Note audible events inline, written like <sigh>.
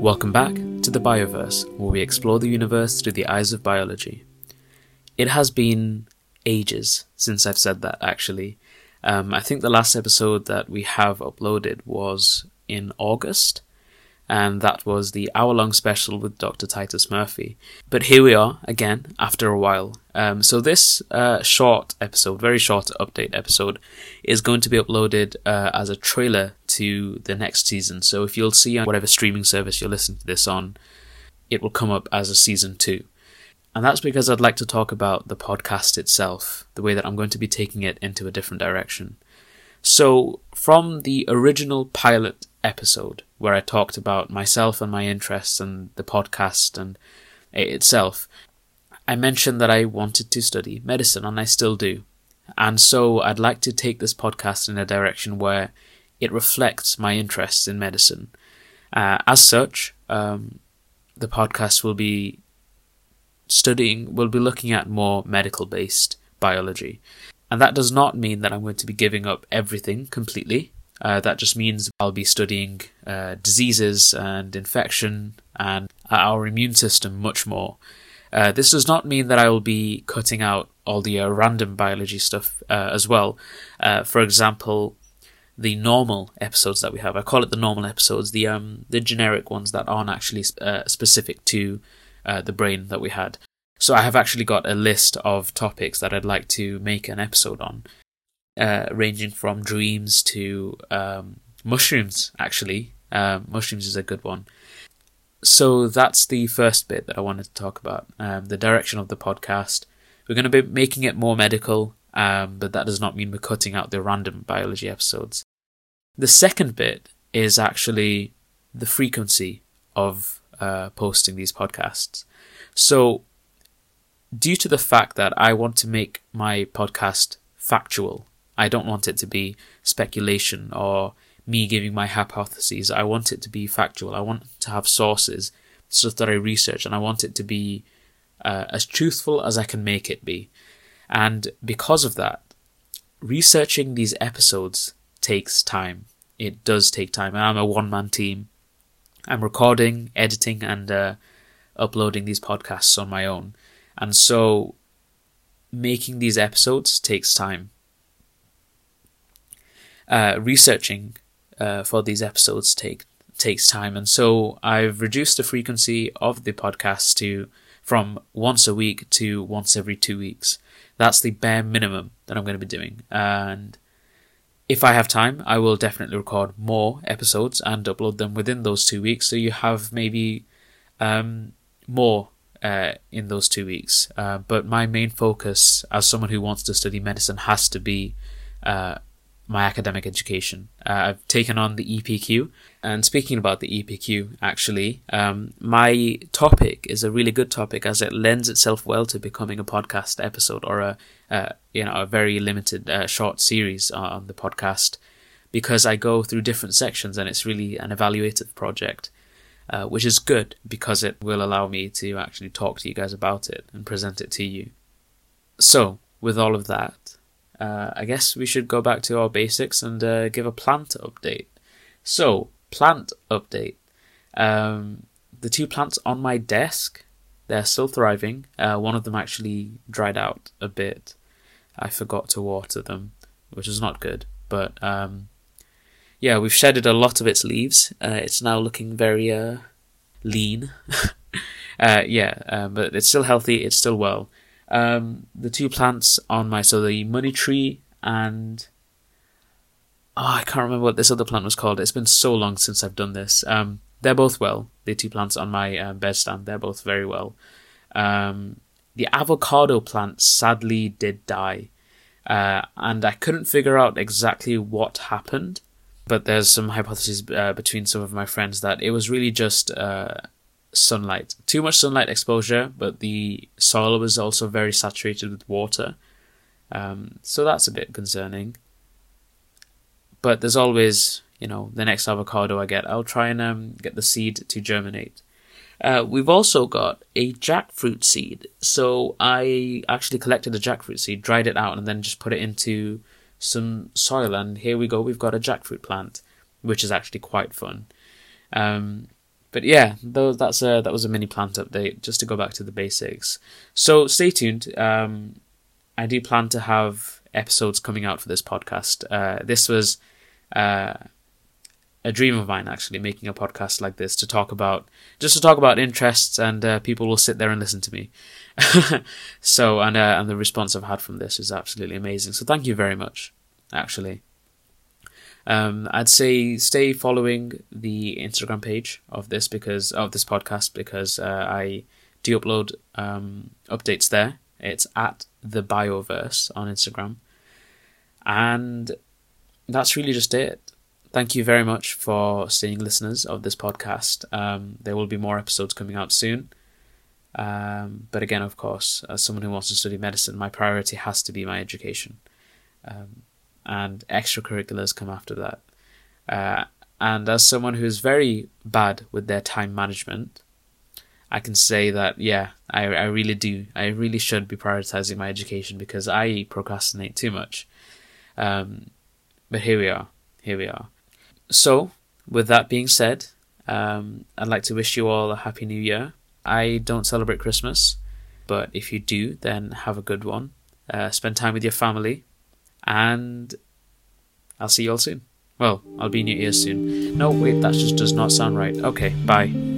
Welcome back to the Bioverse, where we explore the universe through the eyes of biology. It has been ages since I've said that, actually. Um, I think the last episode that we have uploaded was in August, and that was the hour long special with Dr. Titus Murphy. But here we are again after a while. Um, so, this uh, short episode, very short update episode, is going to be uploaded uh, as a trailer to the next season. So, if you'll see on whatever streaming service you're listening to this on, it will come up as a season two. And that's because I'd like to talk about the podcast itself, the way that I'm going to be taking it into a different direction. So, from the original pilot episode where I talked about myself and my interests and the podcast and it itself, I mentioned that I wanted to study medicine and I still do. And so I'd like to take this podcast in a direction where it reflects my interests in medicine. Uh, as such, um, the podcast will be studying, we'll be looking at more medical based biology. And that does not mean that I'm going to be giving up everything completely. Uh, that just means I'll be studying uh, diseases and infection and our immune system much more. Uh, this does not mean that I will be cutting out all the uh, random biology stuff uh, as well. Uh, for example, the normal episodes that we have, I call it the normal episodes, the um the generic ones that aren't actually specific to the brain that we had. So I have actually got a list of topics that I'd like to make an episode on uh, ranging from dreams to um, mushrooms. Actually, um, mushrooms is a good one. So that's the first bit that I wanted to talk about. Um, the direction of the podcast. We're going to be making it more medical, um, but that does not mean we're cutting out the random biology episodes. The second bit is actually the frequency of uh, posting these podcasts. So, due to the fact that I want to make my podcast factual I don't want it to be speculation or me giving my hypotheses. I want it to be factual. I want to have sources, stuff that I research, and I want it to be uh, as truthful as I can make it be. And because of that, researching these episodes takes time. It does take time. I'm a one man team. I'm recording, editing, and uh, uploading these podcasts on my own. And so making these episodes takes time uh, researching uh, for these episodes take takes time, and so I've reduced the frequency of the podcast to from once a week to once every two weeks. That's the bare minimum that I'm going to be doing, and if I have time, I will definitely record more episodes and upload them within those two weeks. So you have maybe um, more uh, in those two weeks. Uh, but my main focus, as someone who wants to study medicine, has to be uh, my academic education. Uh, I've taken on the EPQ, and speaking about the EPQ, actually, um, my topic is a really good topic as it lends itself well to becoming a podcast episode or a uh, you know a very limited uh, short series on the podcast because I go through different sections and it's really an evaluative project. Uh, which is good because it will allow me to actually talk to you guys about it and present it to you. So, with all of that, uh, I guess we should go back to our basics and uh, give a plant update. So, plant update. Um, the two plants on my desk, they're still thriving. Uh, one of them actually dried out a bit. I forgot to water them, which is not good. But um, yeah, we've shedded a lot of its leaves. Uh, it's now looking very uh, lean. <laughs> Uh, yeah, but it's still healthy. It's still well. Um, the two plants on my so the money tree and oh, I can't remember what this other plant was called. It's been so long since I've done this. Um, they're both well. The two plants on my uh, bedstand, they're both very well. Um, the avocado plant sadly did die, uh, and I couldn't figure out exactly what happened. But there's some hypotheses uh, between some of my friends that it was really just uh, sunlight. Too much sunlight exposure, but the soil was also very saturated with water. Um, so that's a bit concerning. But there's always, you know, the next avocado I get, I'll try and um, get the seed to germinate. Uh, we've also got a jackfruit seed. So I actually collected a jackfruit seed, dried it out, and then just put it into some soil. And here we go, we've got a jackfruit plant. which is actually quite fun. Um, but yeah, that's a that was a mini plant update just to go back to the basics. So stay tuned. Um, I do plan to have episodes coming out for this podcast. Uh, this was uh, a dream of mine actually making a podcast like this to talk about just to talk about interests and uh, people will sit there and listen to me. <laughs> So and uh, and the response i've had from this is absolutely amazing. So thank you very much actually. Um, i'd say stay following the instagram page of this because of this podcast because uh, i do upload um, updates there. It's at the bioverse on instagram. And that's really just it thank you very much for staying listeners of this podcast. Um, there will be more episodes coming out soon. Um, but again, of course, as someone who wants to study medicine, my priority has to be my education. Um, and extracurriculars come after that. Uh, and as someone who is very bad with their time management, I can say that, yeah, I, I really do. I really should be prioritizing my education because I procrastinate too much. Um, but here we are. Here we are. So, with that being said, um, I'd like to wish you all a happy new year. I don't celebrate Christmas, but if you do, then have a good one. Uh, spend time with your family, and I'll see you all soon. Well, I'll be in your ears soon. No, wait, that just does not sound right. Okay, bye.